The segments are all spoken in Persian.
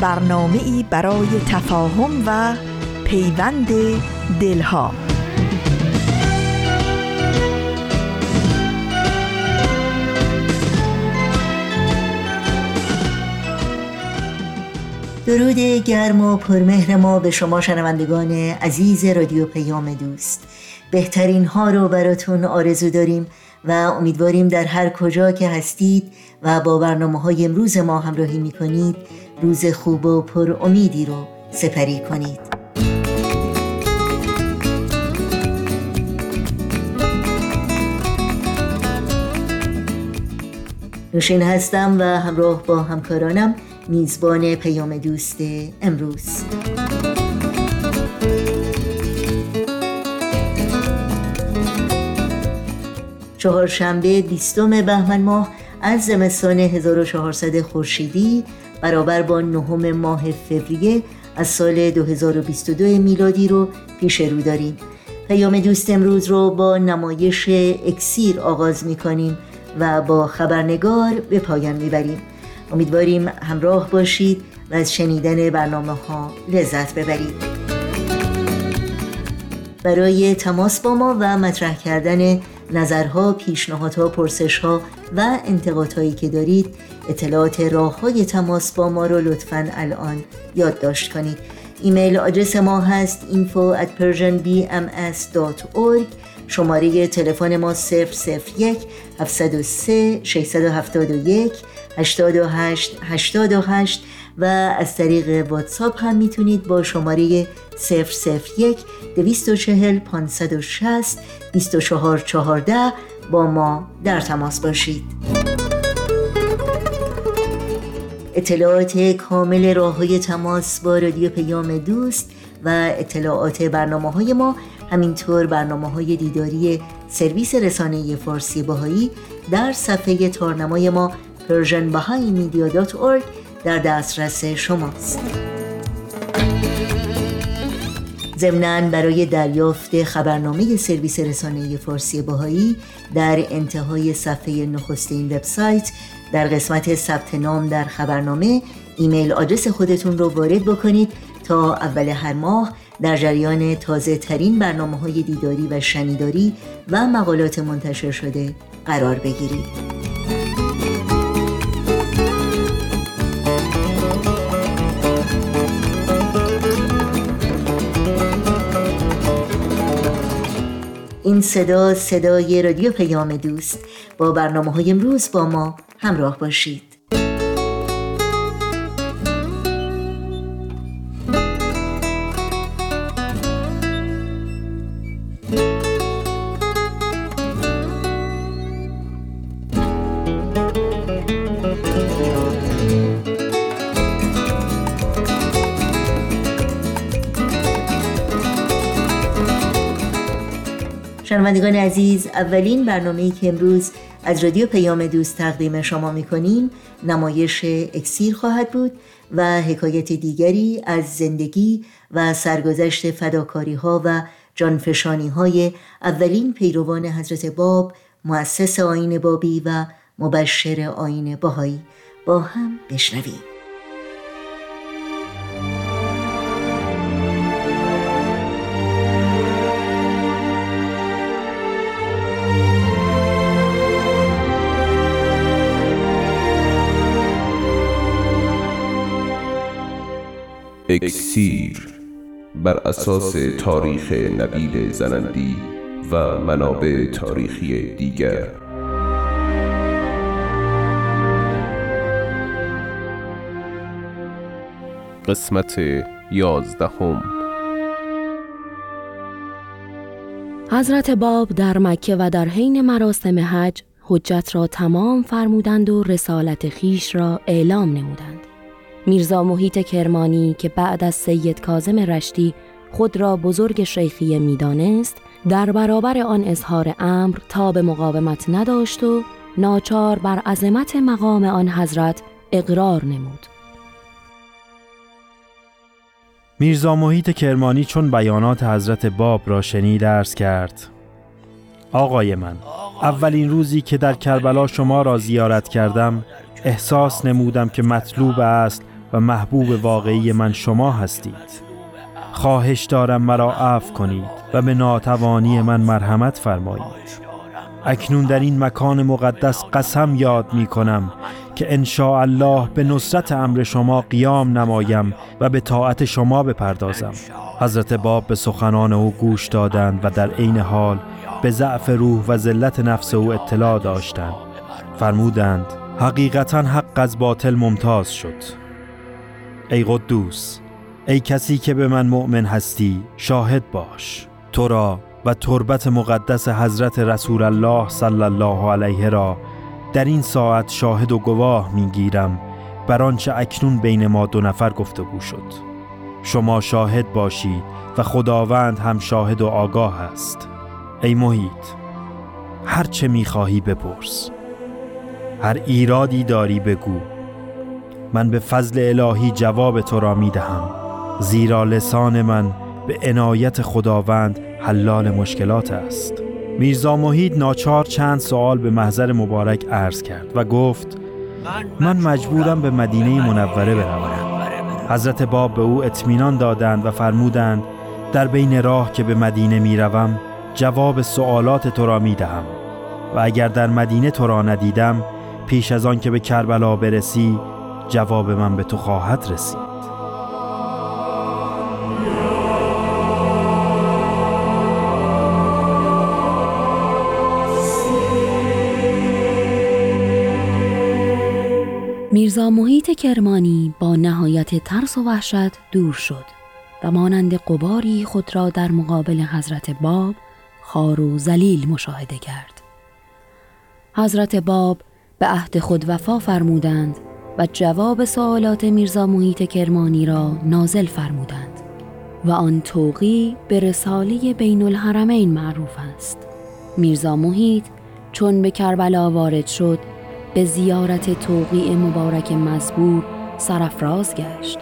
برنامه ای برای تفاهم و پیوند دلها. درود گرم و پرمهر ما به شما شنوندگان عزیز رادیو پیام دوست. بهترین ها رو براتون آرزو داریم و امیدواریم در هر کجا که هستید و با برنامه های امروز ما همراهی می کنید روز خوب و پر امیدی رو سپری کنید. نوشین هستم و همراه با همکارانم میزبان پیام دوست امروز. چهارشنبه بیستم بهمن ماه از زمستان 1400 خورشیدی برابر با نهم ماه فوریه از سال 2022 میلادی رو پیش رو داریم. پیام دوست امروز رو با نمایش اکسیر آغاز می کنیم و با خبرنگار به پایان می‌بریم. امیدواریم همراه باشید و از شنیدن برنامه ها لذت ببرید. برای تماس با ما و مطرح کردن نظرها، پیشنهادها، پرسشها و انتقادهایی که دارید اطلاعات راه های تماس با ما رو لطفا الان یادداشت کنید. ایمیل آدرس ما هست info at persianbms.org شماره تلفن ما 001 703 671 828 828 و از طریق واتساپ هم می‌تونید با شماره 001 240 560 2414 با ما در تماس باشید. اطلاعات کامل راه های تماس با رادیو پیام دوست و اطلاعات برنامه های ما همینطور برنامه های دیداری سرویس رسانه فارسی باهایی در صفحه تارنمای ما persianbahaimedia.org در دسترس شماست. ضمنا برای دریافت خبرنامه سرویس رسانه فارسی باهایی در انتهای صفحه نخست این وبسایت در قسمت ثبت نام در خبرنامه ایمیل آدرس خودتون رو وارد بکنید تا اول هر ماه در جریان تازه ترین برنامه های دیداری و شنیداری و مقالات منتشر شده قرار بگیرید. این صدا صدای رادیو پیام دوست. با برنامه های امروز با ما همراه باشید. شنوندگان عزیز اولین برنامه که امروز از رادیو پیام دوست تقدیم شما می‌کنیم نمایش اکسیر خواهد بود و حکایت دیگری از زندگی و سرگذشت فداکاری ها و جانفشانی های اولین پیروان حضرت باب مؤسس آین بابی و مبشر آین باهایی با هم بشنویم. اکسیر بر اساس تاریخ نبیل زنندی و منابع تاریخی دیگر قسمت یازدهم حضرت باب در مکه و در حین مراسم حج حجت را تمام فرمودند و رسالت خیش را اعلام نمودند. میرزا محیط کرمانی که بعد از سید کازم رشتی خود را بزرگ شیخیه می‌دانست در برابر آن اظهار امر تا به مقاومت نداشت و ناچار بر عظمت مقام آن حضرت اقرار نمود. میرزا محیط کرمانی چون بیانات حضرت باب را شنید درس کرد آقای من اولین روزی که در کربلا شما را زیارت کردم احساس نمودم که مطلوب است و محبوب واقعی من شما هستید. خواهش دارم مرا عفو کنید و به ناتوانی من مرحمت فرمایید. اکنون در این مکان مقدس قسم یاد می کنم که ان الله به نصرت امر شما قیام نمایم و به طاعت شما بپردازم. حضرت باب به سخنان او گوش دادند و در عین حال به ضعف روح و ذلت نفس او اطلاع داشتند. فرمودند حقیقتا حق از باطل ممتاز شد. ای قدوس ای کسی که به من مؤمن هستی شاهد باش. تو را و تربت مقدس حضرت رسول الله صلی الله علیه را در این ساعت شاهد و گواه می‌گیرم. بر آنچه اکنون بین ما دو نفر گفتگو شد. شما شاهد باشید و خداوند هم شاهد و آگاه است. ای محیط هر چه می‌خواهی بپرس. هر ایرادی داری بگو. من به فضل الهی جواب تو را می‌دهم زیرا لسان من به عنایت خداوند حلال مشکلات است. میرزا محید ناچار چند سوال به محضر مبارک عرض کرد و گفت من مجبورم به مدینه منوره بروم. حضرت باب به او اطمینان دادند و فرمودند در بین راه که به مدینه می‌روم جواب سوالات تو را می‌دهم و اگر در مدینه تو را ندیدم پیش از آن که به کربلا برسی جواب من به تو خواهد رسید میرزا محیط کرمانی با نهایت ترس و وحشت دور شد و مانند قباری خود را در مقابل حضرت باب خار و زلیل مشاهده کرد. حضرت باب به عهد خود وفا فرمودند و جواب سوالات میرزا محیط کرمانی را نازل فرمودند و آن توقی به رساله بین الحرمین معروف است. میرزا محیط چون به کربلا وارد شد به زیارت توقیع مبارک مزبور سرفراز گشت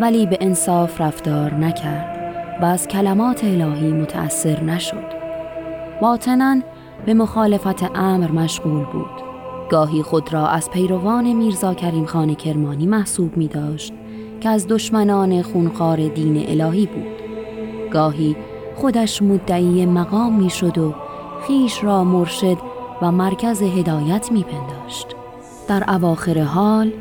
ولی به انصاف رفتار نکرد و از کلمات الهی متأثر نشد باطنا به مخالفت امر مشغول بود گاهی خود را از پیروان میرزا کریم خان کرمانی محسوب می داشت که از دشمنان خونخوار دین الهی بود. گاهی خودش مدعی مقام می شد و خیش را مرشد و مرکز هدایت میپنداشت. در اواخر حال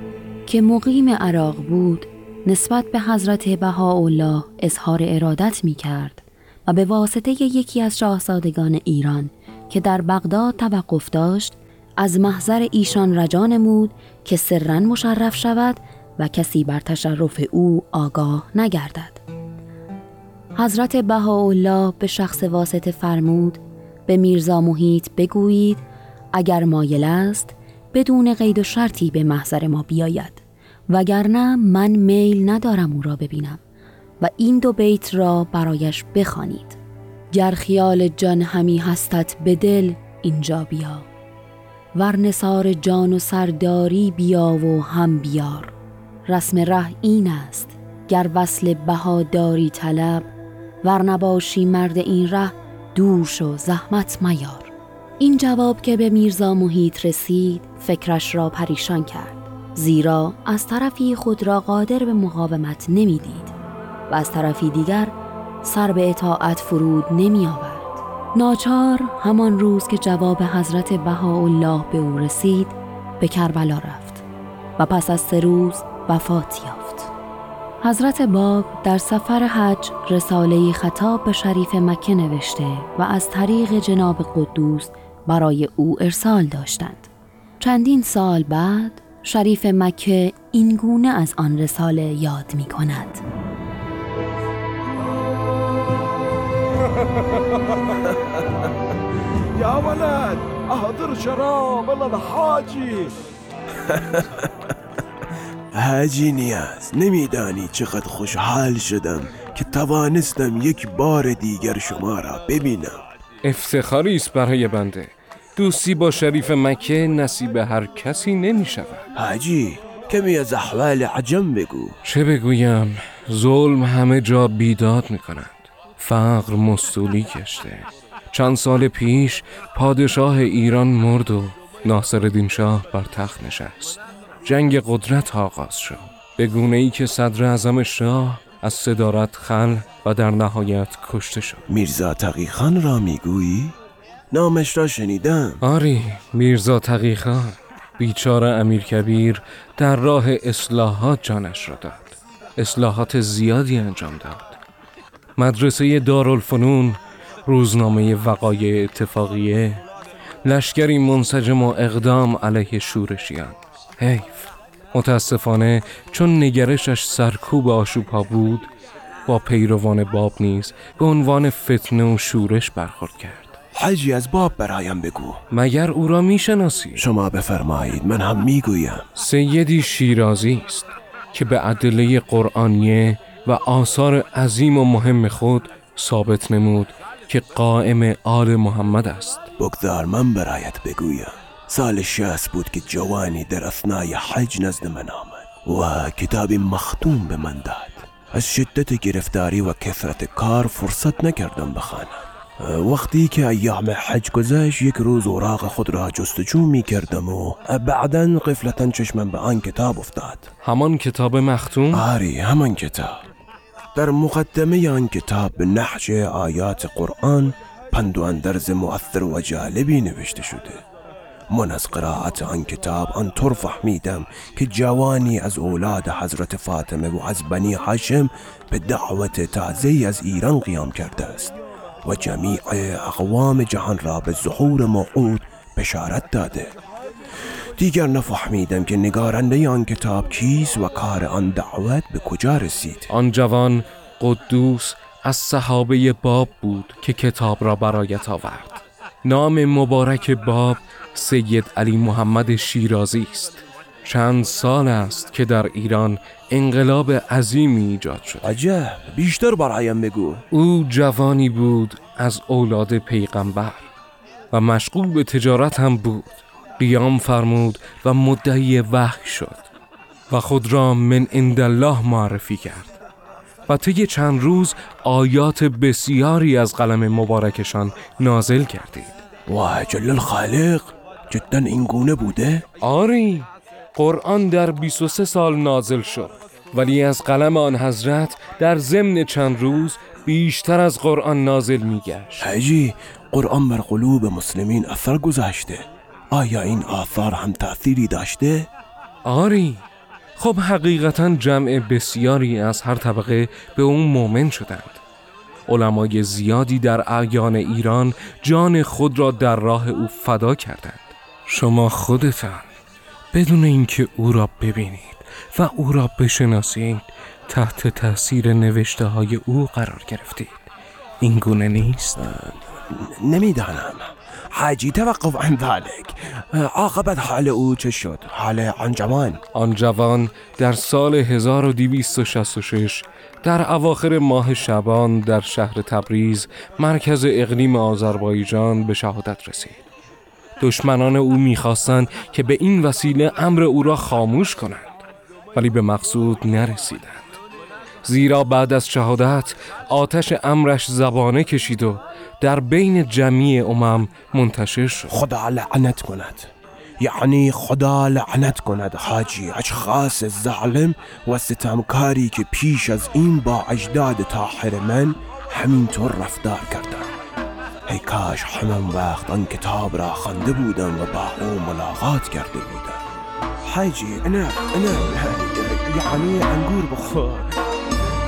که مقیم عراق بود نسبت به حضرت بهاءالله اظهار ارادت می کرد و به واسطه یکی از شاهزادگان ایران که در بغداد توقف داشت از محضر ایشان رجا نمود که سرا مشرف شود و کسی بر تشرف او آگاه نگردد. حضرت بهاءالله به شخص واسطه فرمود به میرزا محیط بگویید اگر مایل است بدون قید و شرطی به محضر ما بیاید. وگرنه من میل ندارم او را ببینم و این دو بیت را برایش بخوانید. گر خیال جان همی هستت به دل اینجا بیا. ورنسار جان و سرداری بیا و هم بیار. رسم ره این است گر وصل بهاداری طلب ور نباشی مرد این ره دوش و زحمت میار. این جواب که به میرزا محیط رسید فکرش را پریشان کرد. زیرا از طرفی خود را قادر به مقاومت نمی‌دید و از طرفی دیگر سر به اطاعت فرود نمی آورد. ناچار همان روز که جواب حضرت بهاءالله به او رسید به کربلا رفت و پس از سه روز وفات یافت. حضرت باب در سفر حج رساله خطاب به شریف مکه نوشته و از طریق جناب قدوس برای او ارسال داشتند. چندین سال بعد شریف مکه این گونه از آن رساله یاد می کند یا ولد احضر شراب الحاجی حاجی نیاز نمیدانی چقدر خوشحال شدم که توانستم یک بار دیگر شما را ببینم. افتخاری است برای بنده. دوستی با شریف مکه نصیب هر کسی نمی شود. حاجی کمی از احوال عجم بگو. چه بگویم؟ ظلم همه جا بیداد می کند. فقر مستولی گشته. چند سال پیش پادشاه ایران مرد و ناصر شاه بر تخت نشست. جنگ قدرت آغاز شد. به گونه ای که صدر اعظم شاه از صدارت خل و در نهایت کشته شد. میرزا تقیخان را می‌گویی؟ نامش را شنیدم. آری میرزا تقیخان بیچاره امیر کبیر در راه اصلاحات جانش را داد. اصلاحات زیادی انجام داد. مدرسه دارالفنون روزنامه وقایع اتفاقیه لشکری منسجم و اقدام علیه شورشیان. حیف. متاسفانه چون نگرشش سرکوب آشوبها بود با پیروان باب نیز به عنوان فتنه و شورش برخورد کرد. حجی از باب برایم بگو. مگر او را می‌شناسی؟ شما بفرمایید من هم می‌گویم. سیدی شیرازی است که به ادله قرآنیه و آثار عظیم و مهم خود ثابت نمود که قائم آل محمد است. بگذار من برایت بگویم. سال شهست بود که جوانی در اثنای حج نزد من آمد و کتابی مختوم به من داد. از شدت گرفتاری و کثرت کار فرصت نکردم بخوانم. وقتی که ایام حج گذشت یک روز اوراق خود را جستجو می کردم و بعدا قفلتا چشمم به آن کتاب افتاد. همان کتاب مختوم؟ آری همان کتاب. در مقدمه آن کتاب به نحج آیات قرآن پند و اندرز مؤثر و جالبی نوشته شده. من از قرائت آن کتاب آنطور فهمیدم که جوانی از اولاد حضرت فاطمه و از بنی هاشم به دعوت تازه از ایران قیام کرده است و جمیع اقوام جهان را به ظهور موعود بشارت داده. دیگر نفهمیدم که نگارنده آن کتاب کیست و کار آن دعوت به کجا رسید. آن جوان قدوس از صحابه باب بود که کتاب را برایت آورد. نام مبارک باب سید علی محمد شیرازی است. چند سال است که در ایران انقلاب عظیمی ایجاد شد. عجب بیشتر برایم بگو. او جوانی بود از اولاد پیغمبر و مشغول به تجارت هم بود. قیام فرمود و مدعی وحی شد و خود را من الله معرفی کرد و طی چند روز آیات بسیاری از قلم مبارکشان نازل کردید. و جل الخالق! جدا این گونه بوده؟ آری قرآن در 23 سال نازل شد ولی از قلم آن حضرت در ضمن چند روز بیشتر از قرآن نازل میگشت. حجی قرآن بر قلوب مسلمین اثر گذاشته آیا این آثار هم تأثیری داشته؟ آری. خب حقیقتا جمع بسیاری از هر طبقه به اون مؤمن شدند. علمای زیادی در اعیان ایران جان خود را در راه او فدا کردند. شما خودتان بدون اینکه او را ببینید و او را بشناسید تحت تاثیر نوشته های او قرار گرفتید. این گونه نیست؟ نمی‌دانم. حاجی توقف عن ذلك. عاقبت حال او چه شد؟ حال آن جوان؟ آن جوان در سال 1266 در اواخر ماه شبان در شهر تبریز مرکز اقلیم آذربایجان به شهادت رسید. دشمنان او می‌خواستند که به این وسیله امر او را خاموش کنند ولی به مقصود نرسیدند. زیرا بعد از شهادت آتش امرش زبانه کشید و در بین جمعی امم منتشر شد. خدا لعنت کند. یعنی خدا لعنت کند حاجی اشخاص ظالم و ستمکاری که پیش از این با اجداد طاهر من همینطور رفتار کردند ای کاش همان وقت آن کتاب را خانده بودم و با او ملاقات کرده بودم. حاجی انا انا یعنی انگور بخور.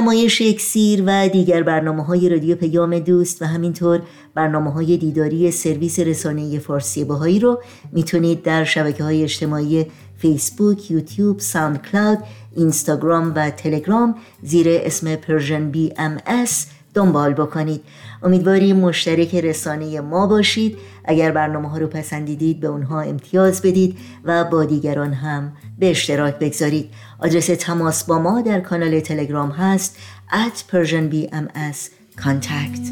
نمایش اکسیر و دیگر برنامه های رادیو پیام دوست و همینطور برنامه های دیداری سرویس رسانه فارسی باهایی رو می‌تونید در شبکه های اجتماعی فیسبوک، یوتیوب، SoundCloud، اینستاگرام و تلگرام زیر اسم Persian BMS دنبال بکنید. امیدواریم مشترک رسانه ما باشید. اگر برنامه ها رو پسندیدید به اونها امتیاز بدید و با دیگران هم به اشتراک بگذارید. آدرس تماس با ما در کانال تلگرام هست at persianbms contact.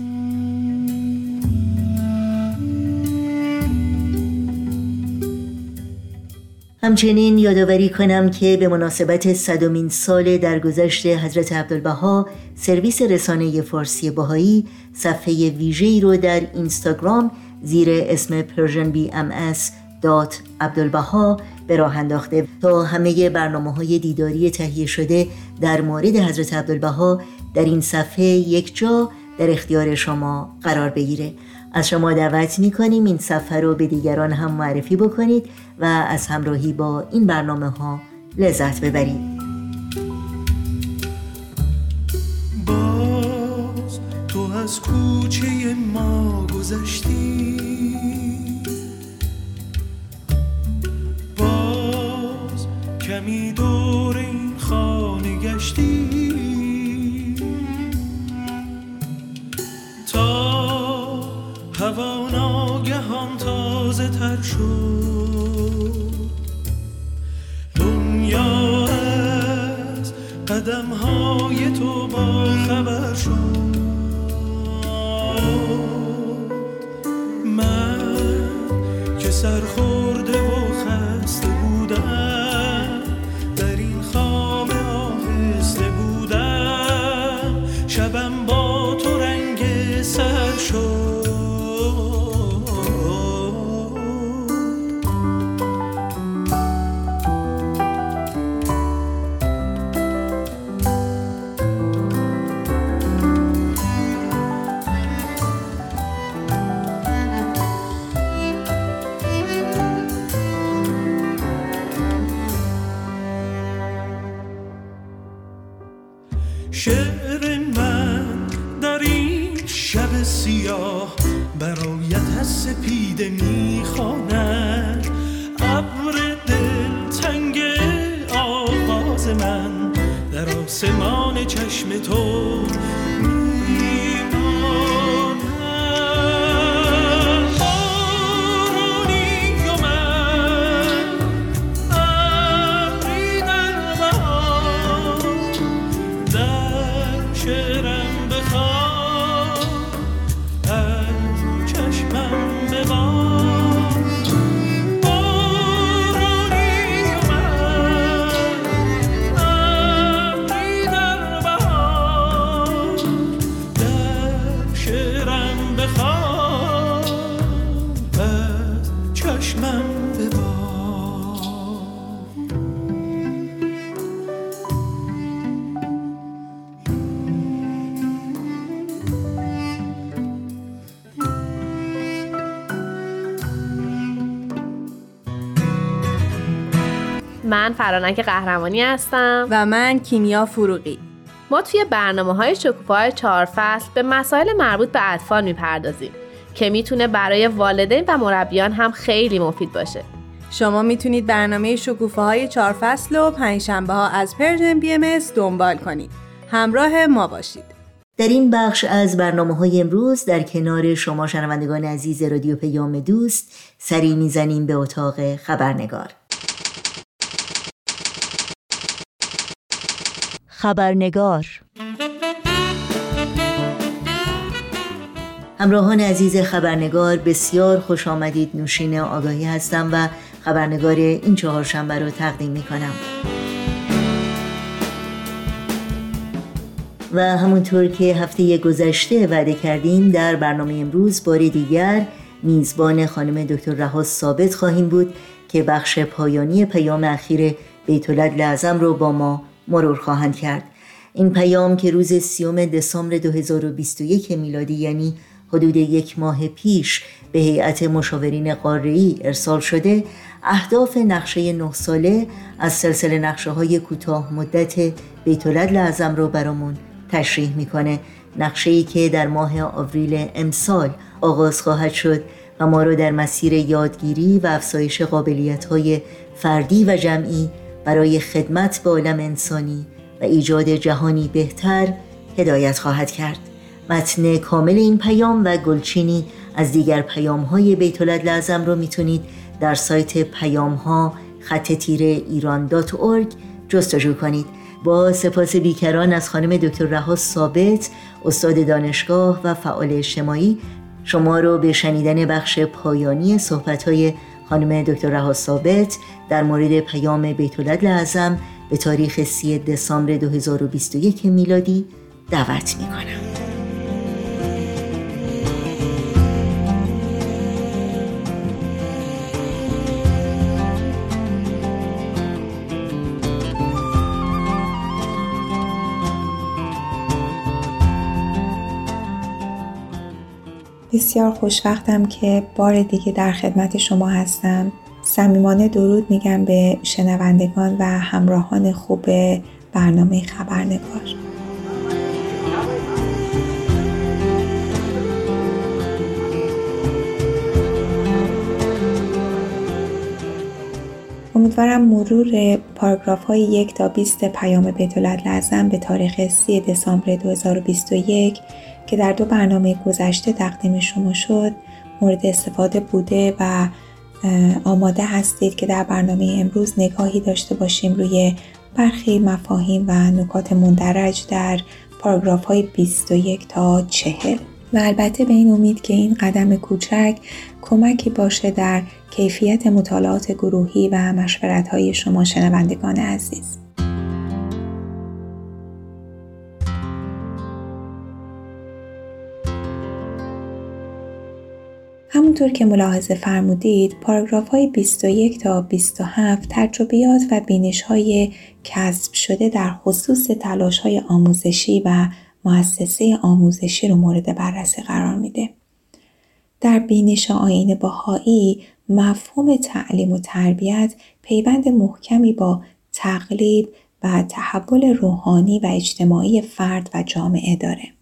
همچنین یادآوری کنم که به مناسبت صدمین سال درگذشت حضرت عبدالبها سرویس رسانه فارسی بهایی صفحه ویژه‌ای رو در اینستاگرام زیر اسم Persian BMS dot عبدالبها به راه انداخته. تا همه برنامه های دیداری تهیه شده در مورد حضرت عبدالبها در این صفحه یک جا در اختیار شما قرار بگیره. از شما دعوت می کنیم این صفحه رو به دیگران هم معرفی بکنید و از همراهی با این برنامه ها لذت ببرید. باز تو از کوچه ما گذشتی. باز کمی دور این خانه گشتی. ناگهان تازه تر شد. دنیا از قدم های تو با خبر شد. فرانک قهرمانی هستم. و من کیمیا فروغی. ما توی برنامه های شکوفه های چهار فصل به مسائل مربوط به اطفال می‌پردازیم که می‌تونه برای والدین و مربیان هم خیلی مفید باشه. شما می‌تونید برنامه شکوفه های چهار فصل رو پنجشنبه ها از Persian BMS دنبال کنید. همراه ما باشید. در این بخش از برنامه های امروز در کنار شما شنوندگان عزیز رادیو پیام دوست سری می‌زنیم به اتاق خبرنگار. خبرنگار. همراهان عزیز خبرنگار بسیار خوش آمدید. نوشین آگاهی هستم و خبرنگار این چهارشنبه رو تقدیم می کنم و همونطور که هفته گذشته وعده کردیم در برنامه امروز بار دیگر میزبان خانم دکتر رها ثابت خواهیم بود که بخش پایانی پیام اخیر بیت لعظم رو با ما مرور خواهند کرد. این پیام که روز سیوم دسامبر 2021 میلادی یعنی حدود یک ماه پیش به هیئت مشاورین قاره‌ای ارسال شده اهداف نقشه نه ساله از سلسله نقشه های کوتاه مدت بیتولد لعظم رو برامون تشریح می‌کنه. نقشه ای که در ماه آوریل امسال آغاز خواهد شد و ما رو در مسیر یادگیری و افزایش قابلیت های فردی و جمعی برای خدمت به عالم انسانی و ایجاد جهانی بهتر هدایت خواهد کرد. متن کامل این پیام و گلچینی از دیگر پیام های بیتولد لازم رو می‌تونید در سایت پیام ها خط تیره ایران دات جستجو کنید. با سپاس بیکران از خانم دکتر رها ثابت استاد دانشگاه و فعال اجتماعی شما رو به شنیدن بخش پایانی صحبت های خانم دکتر رها ثابت در مورد پیام بیتولد لعظم به تاریخ 3 دسامبر 2021 میلادی دعوت می کنم. بسیار خوشوقتم که بار دیگه در خدمت شما هستم. صمیمانه درود میگم به شنوندگان و همراهان خوب برنامه خبرنگار. امیدوارم مرور پاراگراف های یک تا 20 پیام بیتولد لازم به تاریخ 3 دسامبر 2021 که در دو برنامه گذشته تقدیم شما شد مورد استفاده بوده و آماده هستید که در برنامه امروز نگاهی داشته باشیم روی برخی مفاهیم و نکات مندرج در پاراگراف های 21 تا 40 و البته به این امید که این قدم کوچک کمکی باشه در کیفیت مطالعات گروهی و مشورت های شما شنوندگان عزیز. همونطور که ملاحظه فرمودید پاراگراف های 21 تا 27 تجربیات و بینش های کسب شده در خصوص تلاش های آموزشی و مؤسسه آموزشی رو مورد بررسی قرار میده. در بینش آین باهایی مفهوم تعلیم و تربیت پیوند محکمی با تقلیب و تحول روحانی و اجتماعی فرد و جامعه داره.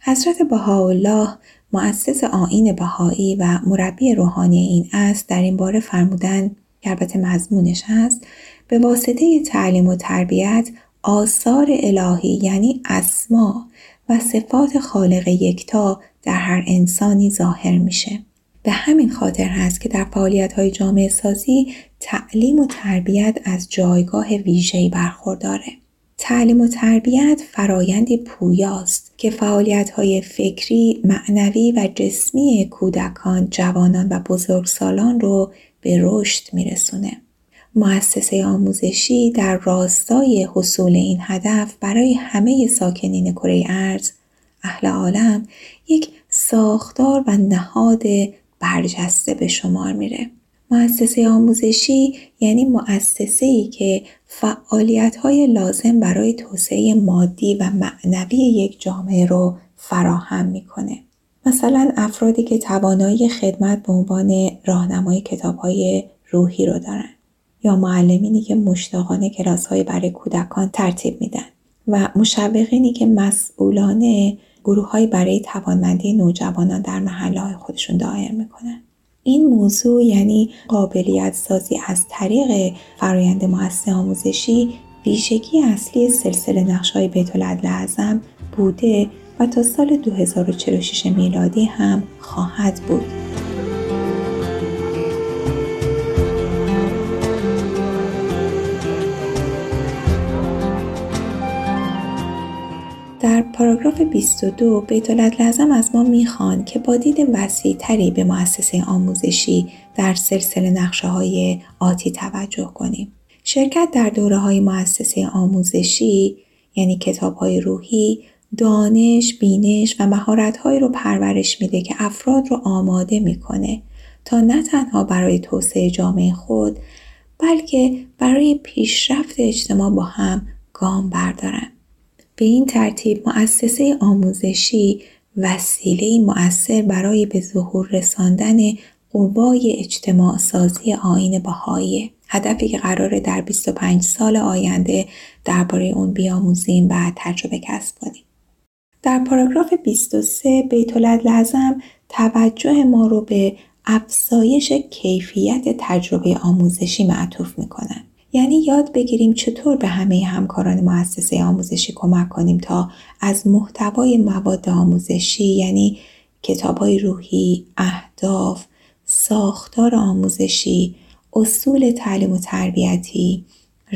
حضرت بهاءالله مؤسس آین بهایی و مربی روحانی این است در این باره فرمودن که البته مضمونش هست به واسطه تعلیم و تربیت آثار الهی یعنی اسما و صفات خالق یکتا در هر انسانی ظاهر میشه. به همین خاطر هست که در فعالیت های جامعه سازی تعلیم و تربیت از جایگاه ویژه‌ای برخورداره. تعلیم و تربیت فرایندی پویاست که فعالیت های فکری، معنوی و جسمی کودکان، جوانان و بزرگسالان رو به رشد میرسونه. مؤسسه آموزشی در راستای حصول این هدف برای همه ساکنین کره ارز اهل عالم یک ساختار و نهاد برجسته به شمار میره. مؤسسه آموزشی یعنی مؤسسه ای که فعالیت های لازم برای توسعه مادی و معنوی یک جامعه رو فراهم می‌کنه. مثلا افرادی که توانایی خدمت به عنوان راهنمای کتاب های روحی رو دارن یا معلمینی که مشتاقانه کلاس های برای کودکان ترتیب میدن و مشوقینی که مسئولانه گروه های برای توانمندی نوجوانان در محله های خودشون دایر می‌کنن. این موضوع یعنی قابلیت سازی از طریق فرایند مؤسسه آموزشی ویژگی اصلی سلسله نقش های بیت لازم بوده و تا سال 2046 میلادی هم خواهد بود. در پاراگراف 22 بیت لازم از ما می‌خوان که با دید وسیع تری به مؤسسه آموزشی در سلسله نقشه های آتی توجه کنیم. شرکت در دوره های مؤسسه آموزشی یعنی کتاب های روحی دانش، بینش و مهارت رو پرورش میده که افراد رو آماده می‌کنه تا نه تنها برای توسعه جامعه خود بلکه برای پیشرفت اجتماع با هم گام بردارن. به این ترتیب مؤسسه آموزشی وسیله مؤثر برای به ظهور رساندن قوای اجتماع سازی آین هدفی که قراره در 25 سال آینده درباره اون بیاموزیم و تجربه کسب کنیم. در پاراگراف 23 بیت لازم توجه ما رو به افزایش کیفیت تجربه آموزشی معطوف می‌کنن. یعنی یاد بگیریم چطور به همه همکاران مؤسسه آموزشی کمک کنیم تا از محتوای مواد آموزشی یعنی کتابهای روحی، اهداف، ساختار آموزشی، اصول تعلیم و تربیتی،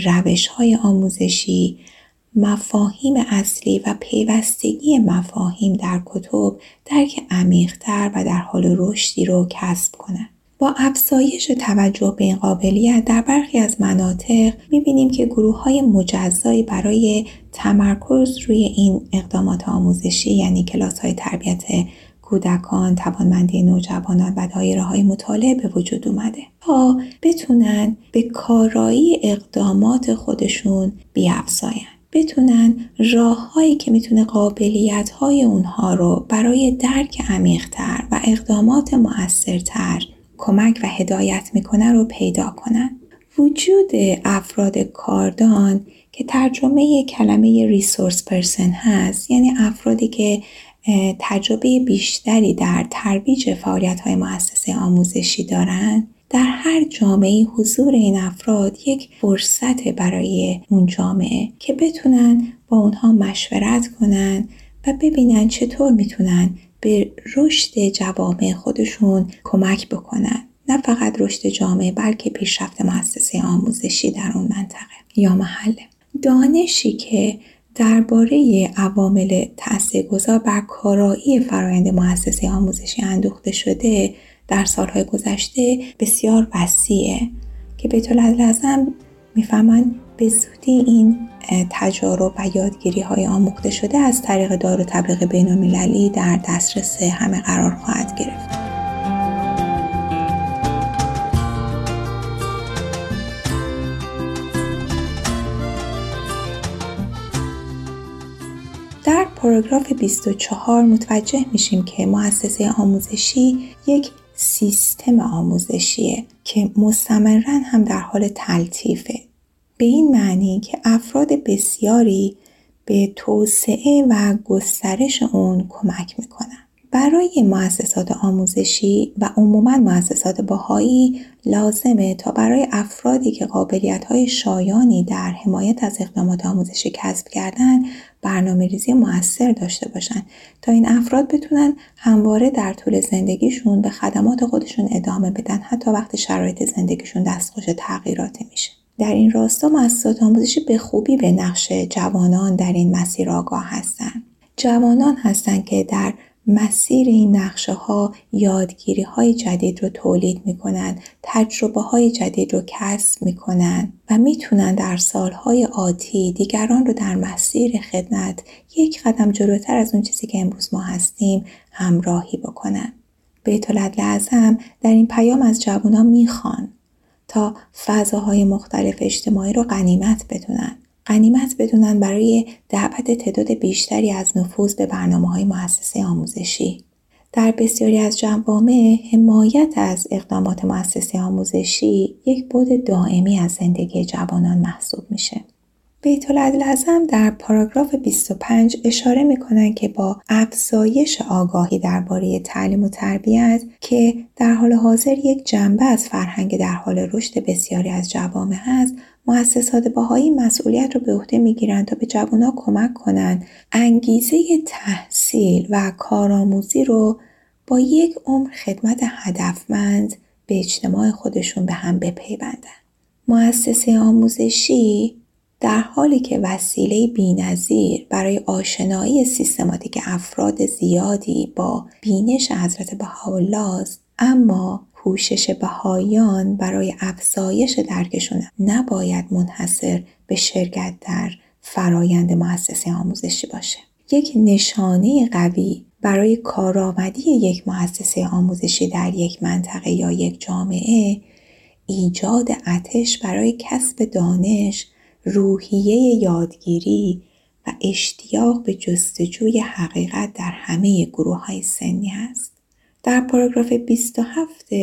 روش های آموزشی، مفاهیم اصلی و پیوستگی مفاهیم در کتب درک عمیقتر و در حال رشدی رو کسب کنند. با افزایش توجه به این قابلیت در برخی از مناطق می‌بینیم که گروه های مجزایی برای تمرکز روی این اقدامات آموزشی یعنی کلاس های تربیت کودکان، توانمندی نوجوانان و دایره های مطالعه به وجود اومده تا بتونن به کارایی اقدامات خودشون بیافزاین. بتونن راههایی که می‌تونه قابلیت های اونها رو برای درک عمیقتر و اقدامات مؤثرتر کمک و هدایت می‌کنه رو پیدا کنن. وجود افراد کاردان که ترجمه کلمه ریسورس پرسن هست یعنی افرادی که تجربه بیشتری در ترویج فعالیت های مؤسسه آموزشی دارند در هر جامعه حضور این افراد یک فرصت برای اون جامعه که بتونن با اونها مشورت کنن و ببینن چطور می‌تونن به رشد جوامع خودشون کمک بکنن. نه فقط رشد جامعه بلکه پیشرفت مؤسسه آموزشی در اون منطقه یا محله. دانشی که درباره عوامل تاثیرگذار بر کارایی فرایند مؤسسه آموزشی اندوخته شده در سالهای گذشته بسیار وسیعه که بیت لازم می‌فهمن به زودی این تجارب و یادگیری های آموخته شده از طریق دار و تبلیغ بین المللی در دسترس همه قرار خواهد گرفت. در پاراگراف 24 متوجه میشیم که مؤسسه آموزشی یک سیستم آموزشیه که مستمرا هم در حال تلطیفه. به این معنی که افراد بسیاری به توسعه و گسترش اون کمک می‌کنن. برای مؤسسات آموزشی و عموما مؤسسات باهایی لازمه تا برای افرادی که قابلیت های شایانی در حمایت از اقدامات آموزشی کسب کردن برنامه ریزی موثر داشته باشن تا این افراد بتونن همواره در طول زندگیشون به خدمات خودشون ادامه بدن حتی وقتی شرایط زندگیشون دستخوش تغییراتی میشه. در این راستا مؤسسات آموزشی به خوبی به نقش جوانان در این مسیر آگاه هستند جوانان هستند که در مسیر این نقشه ها یادگیری های جدید رو تولید می کنند، تجربه های جدید رو کسب می کنند و می‌تونن در سالهای آتی دیگران رو در مسیر خدمت یک قدم جلوتر از اون چیزی که امروز ما هستیم همراهی بکنن. بیت لازم در این پیام از جوانان می‌خوان تا فضاهای مختلف اجتماعی رو غنیمت بدونن غنیمت بدونن برای دعوت تعداد بیشتری از نفوذ به برنامه های مؤسسه آموزشی. در بسیاری از جوامع حمایت از اقدامات مؤسسه آموزشی یک بود دائمی از زندگی جوانان محسوب میشه. بیت العدل در پاراگراف 25 اشاره می‌کنن که با افزایش آگاهی درباره تعلیم و تربیت که در حال حاضر یک جنبه از فرهنگ در حال رشد بسیاری از جوامع هست مؤسسات باهایی مسئولیت رو به عهده می‌گیرند تا به جوانها کمک کنند انگیزه تحصیل و کارآموزی رو با یک عمر خدمت هدفمند به اجتماع خودشون به هم بپیوندن. مؤسسه آموزشی در حالی که وسیله بینظیر برای آشنایی سیستماتیک افراد زیادی با بینش حضرت بهاءالله است اما کوشش بهایان برای افزایش درکشون نباید منحصر به شرکت در فرایند مؤسسه آموزشی باشه یک نشانه قوی برای کارآمدی یک مؤسسه آموزشی در یک منطقه یا یک جامعه ایجاد اتش برای کسب دانش روحیه یادگیری و اشتیاق به جستجوی حقیقت در همه گروه های سنی هست. در پاراگراف 27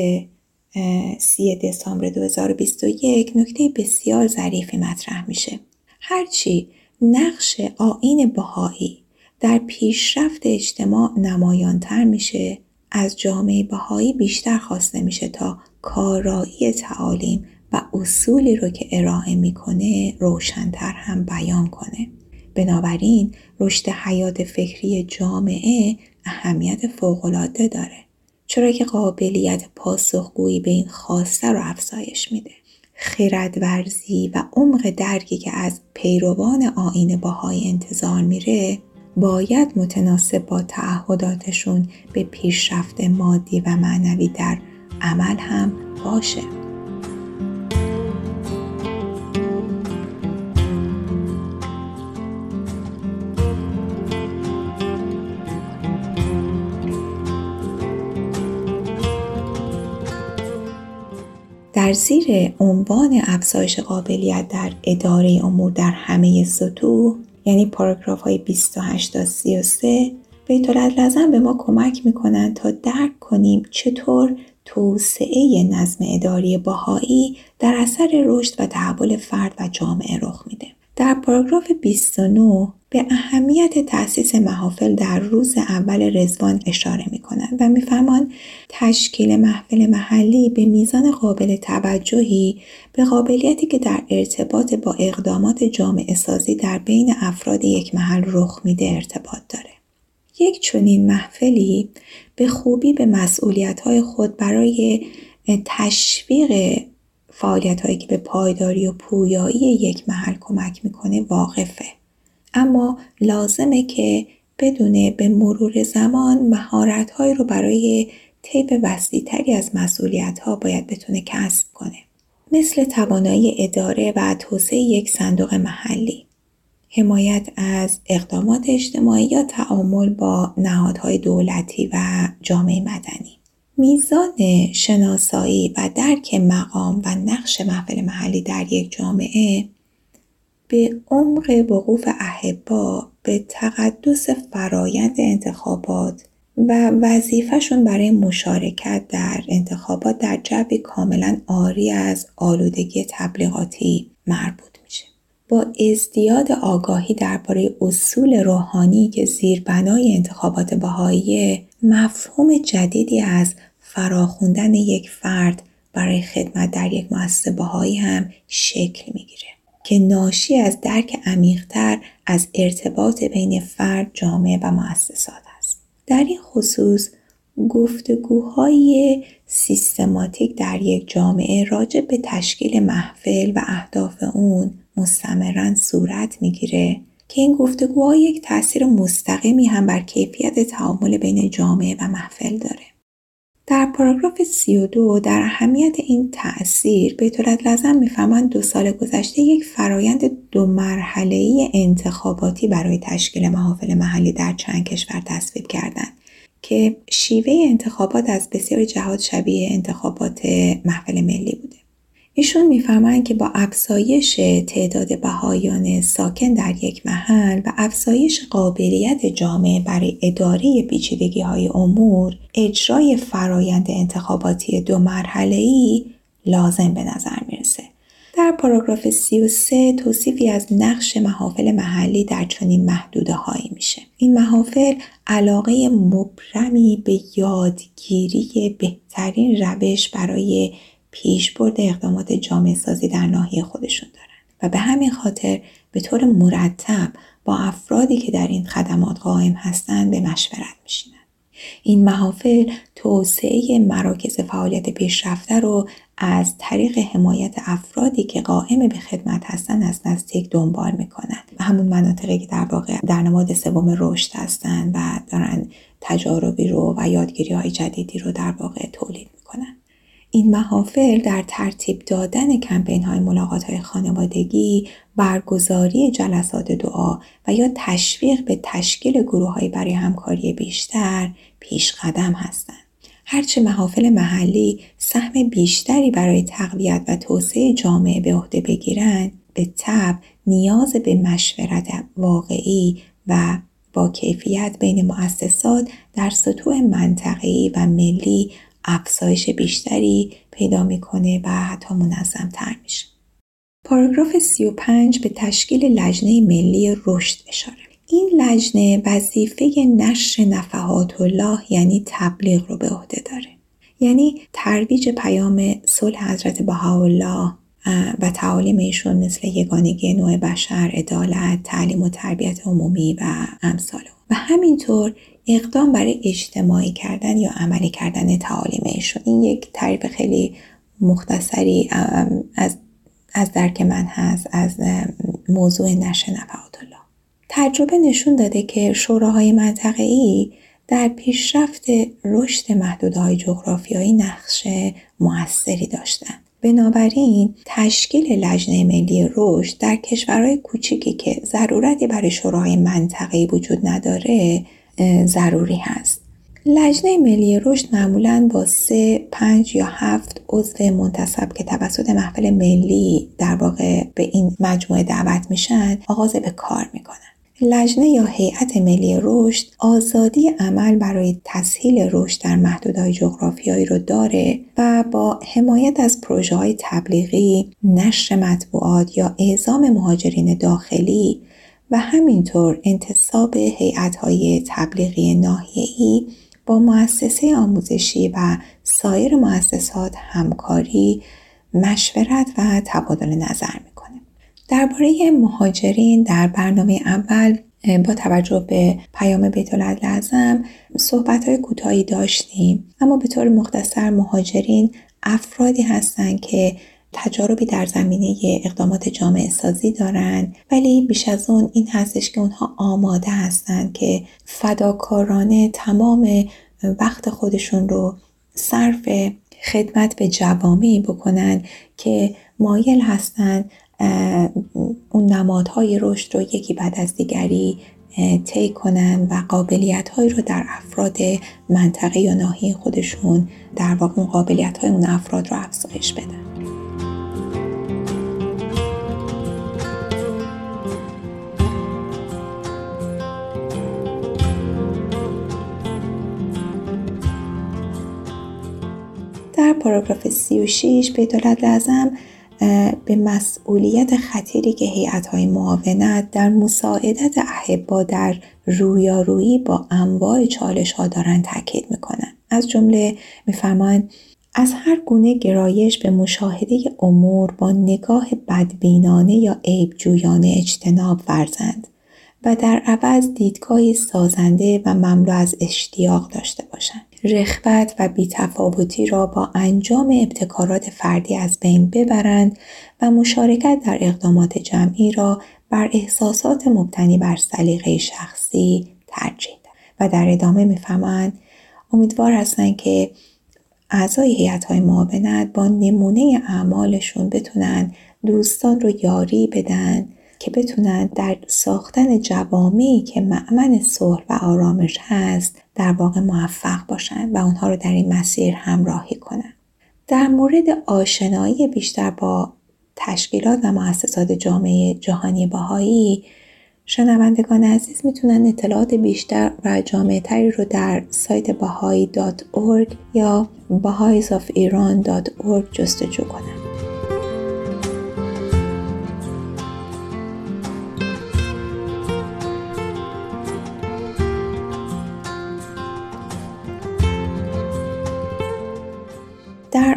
3 دسامبر 2021 نکته بسیار ظریفی مطرح میشه. هرچی نقش آین بهایی در پیشرفت اجتماع نمایانتر میشه از جامعه بهایی بیشتر خواسته میشه تا کارایی تعالیم و اصولی رو که ارائه می‌کنه روشنتر هم بیان کنه. بنابراین رشد حیات فکری جامعه اهمیت فوقالعاده داره. چرا که قابلیت پاسخگویی به این خواسته رو افزایش میده. خردورزی و عمق درکی که از پیروان آین باهای انتظار میره باید متناسب با تعهداتشون به پیشرفت مادی و معنوی در عمل هم باشه. در زیر عنوان افزایش قابلیت در اداره امور در همه سطوح یعنی پاراگراف های 28 تا 33 بیت لازم به ما کمک می‌کنند تا درک کنیم چطور توسعه نظم اداری باهایی در اثر رشد و تحول فرد و جامعه رخ میده. در پاراگراف 29 به اهمیت تأسیس محافل در روز اول رزوان اشاره می کنند و میفرمان تشکیل محفل محلی به میزان قابل توجهی به قابلیتی که در ارتباط با اقدامات جامعه سازی در بین افراد یک محل رخ میده ارتباط داره. یک چنین محفلی به خوبی به مسئولیت خود برای تشویق فعالیت هایی که به پایداری و پویایی یک محل کمک می‌کنه واقفه. اما لازمه که بدونه به مرور زمان مهارت هایی رو برای طیف وسیعتری از مسئولیت ها باید بتونه کسب کنه. مثل توانایی اداره و توسعه یک صندوق محلی. حمایت از اقدامات اجتماعی یا تعامل با نهادهای دولتی و جامعه مدنی. میزان شناسایی و درک مقام و نقش محفل محلی در یک جامعه به عمق وقوف احبا به تقدس فرایند انتخابات و وظیفهشون برای مشارکت در انتخابات در جبی کاملا آری از آلودگی تبلیغاتی مربوط میشه. با ازدیاد آگاهی درباره اصول روحانی که زیربنای انتخابات بهایی مفهوم جدیدی از فراخوندن یک فرد برای خدمت در یک مؤسسه بهایی هم شکل می‌گیره که ناشی از درک عمیقتر از ارتباط بین فرد، جامعه و مؤسسات است. در این خصوص گفتگوهای سیستماتیک در یک جامعه راجع به تشکیل محفل و اهداف اون مستمرا صورت می‌گیره که این گفتگوها یک تاثیر مستقیمی هم بر کیفیت تعامل بین جامعه و محفل داره. در پاراگراف 32 در اهمیت این تأثیر به طورت لازم می‌فهمند دو سال گذشته یک فرایند دو مرحله انتخاباتی برای تشکیل محافل محلی در چند کشور تصویب کردند که شیوه انتخابات از بسیار جهات شبیه انتخابات محفل ملی بوده. ایشون می‌فهمند که با افزایش تعداد بهایان ساکن در یک محل و افزایش قابلیت جامعه برای اداره پیچیدگی های امور اجرای فرایند انتخاباتی دو مرحله ای لازم به نظر می‌رسه. در پاراگراف 33 توصیفی از نقش محافل محلی در چنین محدوده هایی میشه. این محافل علاقه مبرمی به یادگیری بهترین روش برای پیشبرد اقدامات جامعه سازی در ناحیه خودشون دارن. و به همین خاطر به طور مرتب با افرادی که در این خدمات قائم هستند به مشورت میشینن. این محافل توسعه مراکز فعالیت پیشرفته رو از طریق حمایت افرادی که قائم به خدمت هستند از نزدیک دنبال می‌کنند و همون مناطقی که در واقع در نماد سوم رشد هستند و دارن تجاربی رو و یادگیری های جدیدی رو در واقع تولید می‌کنن. این محافل در ترتیب دادن کمپین های ملاقات های خانوادگی، برگزاری جلسات دعا و یا تشویق به تشکیل گروه های برای همکاری بیشتر پیش قدم هستند. هرچه محافل محلی سهم بیشتری برای تقویت و توسعه جامعه به عهده بگیرند به تب نیاز به مشورت واقعی و با کیفیت بین مؤسسات در سطوح منطقه‌ای و ملی افزایش بیشتری پیدا می‌کنه و حتی منظم تر میشه. پاراگراف 35 به تشکیل لجنه ملی رشد اشاره. این لجنه وظیفه نشر نفحات الله یعنی تبلیغ رو به عهده داره. یعنی ترویج پیام صلح حضرت بهاءالله و تعالیم ایشون مثل یگانگی نوع بشر، عدالت، تعلیم و تربیت عمومی و امثال و همینطور اقدام برای اجتماعی کردن یا عملی کردن تعالیم ایشون این یک تعریف خیلی مختصری از از درک من هست از موضوع نشر نفعات تجربه نشون داده که شوراهای منطقه‌ای در پیشرفت رشد محدودهای جغرافیایی نقش موثری داشتند. بنابراین تشکیل لجنه ملی رشد در کشورهای کوچیکی که ضرورتی برای شوراهای منطقه‌ای وجود نداره ضروری هست. لجنه ملی رشد معمولا با سه، پنج یا هفت عضو منتصب که توسط محفل ملی در واقع به این مجموعه دعوت میشن آغاز به کار می‌کنن. لجنه یا هیئت ملی رشد آزادی عمل برای تسهیل رشد در محدودهای جغرافیایی رو داره و با حمایت از پروژه های تبلیغی، نشر مطبوعات یا اعزام مهاجرین داخلی و همینطور انتصاب هیئت های تبلیغی ناحیه‌ای با مؤسسه آموزشی و سایر مؤسسات همکاری، مشورت و تبادل نظر می‌کنه. درباره مهاجرین در برنامه اول با توجه به پیام بیت لازم صحبت های کوتاهی داشتیم اما به طور مختصر مهاجرین افرادی هستند که تجاربی در زمینه اقدامات جامعه سازی دارند ولی بیش از اون این هستش که اونها آماده هستند که فداکارانه تمام وقت خودشون رو صرف خدمت به جوامعی بکنن که مایل هستند اون نمادهای رشد رو یکی بعد از دیگری طی کنن و قابلیت هایی رو در افراد منطقه یا ناحیه خودشون در واقع اون قابلیت های اون افراد رو افزایش بدن. در پاراگراف 36 به دولت لازم به مسئولیت خطیری که هیئت‌های معاونت در مساعدت احبا در رویارویی با انواع چالش ها دارند تاکید می‌کنند از جمله میفرمایند از هر گونه گرایش به مشاهده امور با نگاه بدبینانه یا عیبجویانه اجتناب ورزند و در عوض دیدگاهی سازنده و مملو از اشتیاق داشته باشند. رخبت و بیتفاوتی را با انجام ابتکارات فردی از بین ببرند و مشارکت در اقدامات جمعی را بر احساسات مبتنی بر سلیقه شخصی ترجیح و در ادامه می‌فهمند امیدوار هستند که اعضای هیئت های معاونت با نمونه اعمالشون بتونن دوستان رو یاری بدن که بتونن در ساختن جوامعی که معمن صلح و آرامش هست در واقع موفق باشند و اونها رو در این مسیر همراهی کنند. در مورد آشنایی بیشتر با تشکیلات و مؤسسات جامعه جهانی باهایی شنوندگان عزیز می‌تونن اطلاعات بیشتر و جامعه تری رو در سایت باهایی یا baha'isofIran.org جستجو کنند.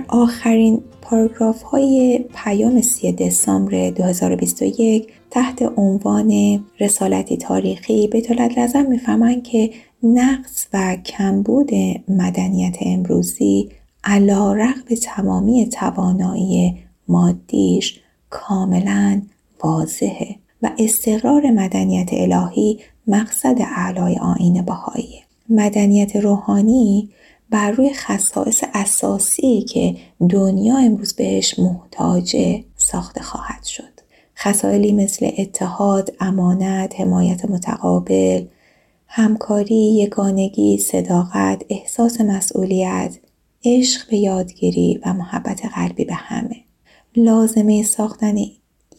آخرین پاراگراف های پیام 3 دسامبر 2021 تحت عنوان رسالتی تاریخی به طولت لازم می‌فهمند که نقص و کمبود مدنیت امروزی علا رغم تمامی توانایی مادیش کاملا واضحه و استقرار مدنیت الهی مقصد اعلای آین بهایی. مدنیت روحانی بر روی خصائص اساسی که دنیا امروز بهش محتاجه ساخته خواهد شد. خصائلی مثل اتحاد، امانت، حمایت متقابل، همکاری، یگانگی، صداقت، احساس مسئولیت، عشق به یادگیری و محبت قلبی به همه. لازمه ساختن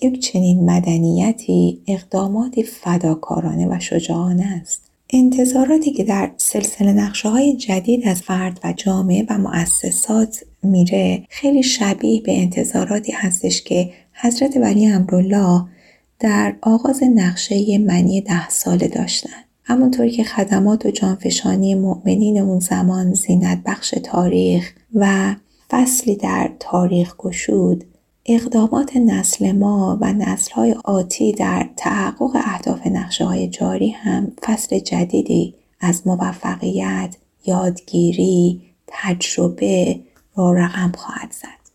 یک چنین مدنیتی اقداماتی فداکارانه و شجاعانه است انتظاراتی که در سلسله نقشه های جدید از فرد و جامعه و مؤسسات میره خیلی شبیه به انتظاراتی هستش که حضرت ولی امرالله در آغاز نقشه منی ده ساله داشتن. همونطور که خدمات و جانفشانی مؤمنین اون زمان زینت بخش تاریخ و فصلی در تاریخ گشود اقدامات نسل ما و های آتی در تحقق اهداف نقشه های جاری هم فصل جدیدی از موفقیت، یادگیری، تجربه را رقم خواهد زد.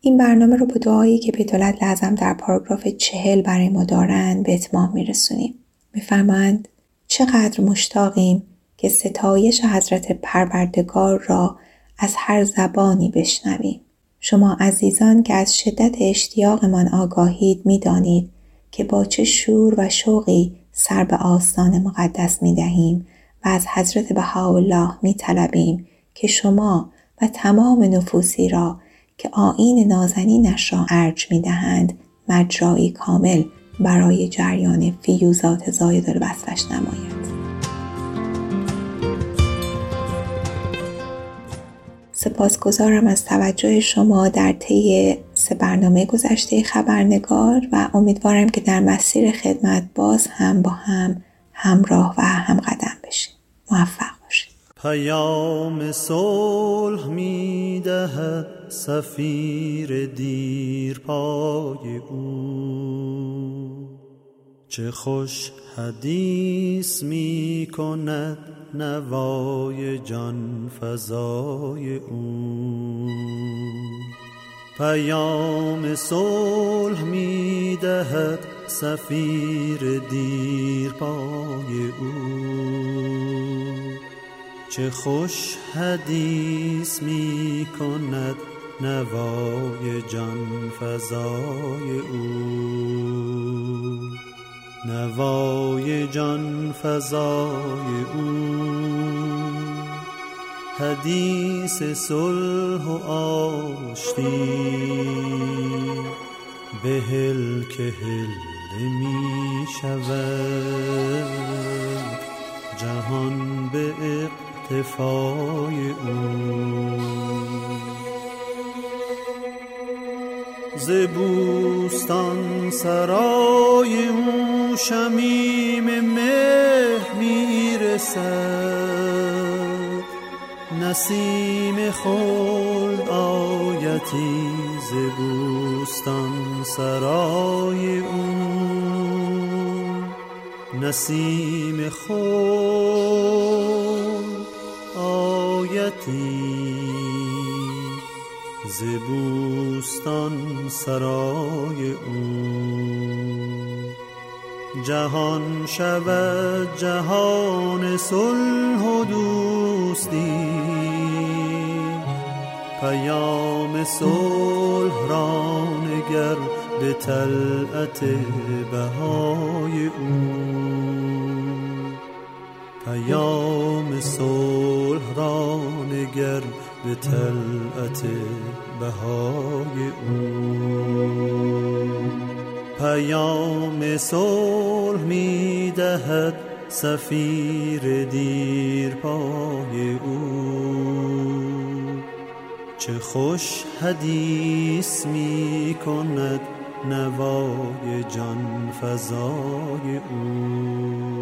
این برنامه رو با دعایی که به دولت لازم در پاراگراف چهل برای ما دارند به اتمام میرسونیم. میفرمایند چقدر مشتاقیم که ستایش حضرت پروردگار را از هر زبانی بشنویم. شما عزیزان که از شدت اشتیاقمان آگاهید می‌دانید که با چه شور و شوقی سر به آستان مقدس می دهیم و از حضرت بهاءالله می طلبیم که شما و تمام نفوسی را که آین نازنینش را ارج می دهند مجرایی کامل برای جریان فیوزات زاید الوصفش نماید. سپاسگزارم از توجه شما در طی سه برنامه گذشته خبرنگار و امیدوارم که در مسیر خدمت باز هم با هم همراه و هم قدم بشیم. موفق باشید. پیام صلح می دهد سفیر دیر پای او. چه خوش حدیث می کند نوای جان فضای او. پیام صلح می دهد سفیر دیر پای او. چه خوش حدیث می کند نوای جان فضای او. نوای جان فضای او. حدیث صلح و آشتی. بهل که هل می شود. جهان به اقتفای او. ز سرای او. شمیم مه می‌رسد. نسیم خلد آیتی ز بوستان سرای او. نسیم خلد آیتی ز بوستان سرای او. جهان شود جهان صلح و دوستی. پیام صلح را نگر به طلعت بهای او. پیام صلح را نگر به طلعت بهای او. پیام صلح می دهد سفیر دیر پای او. چه خوش حدیث می کند نوای جان فضای او.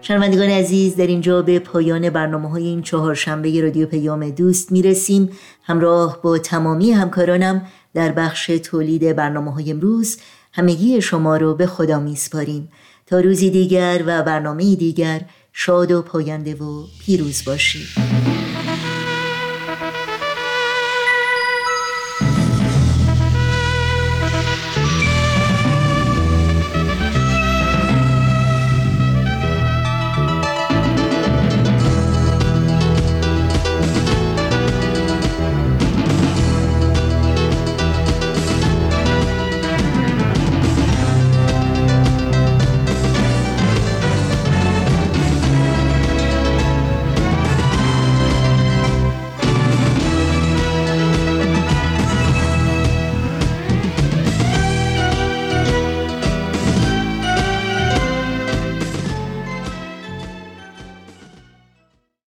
شنوندگان عزیز در اینجا به پایان برنامه های این چهارشنبه رادیو پیام دوست می‌رسیم. همراه با تمامی همکارانم در بخش تولید برنامه های امروز همگی شما رو به خدا میسپاریم. تا روزی دیگر و برنامه دیگر شاد و پاینده و پیروز باشید.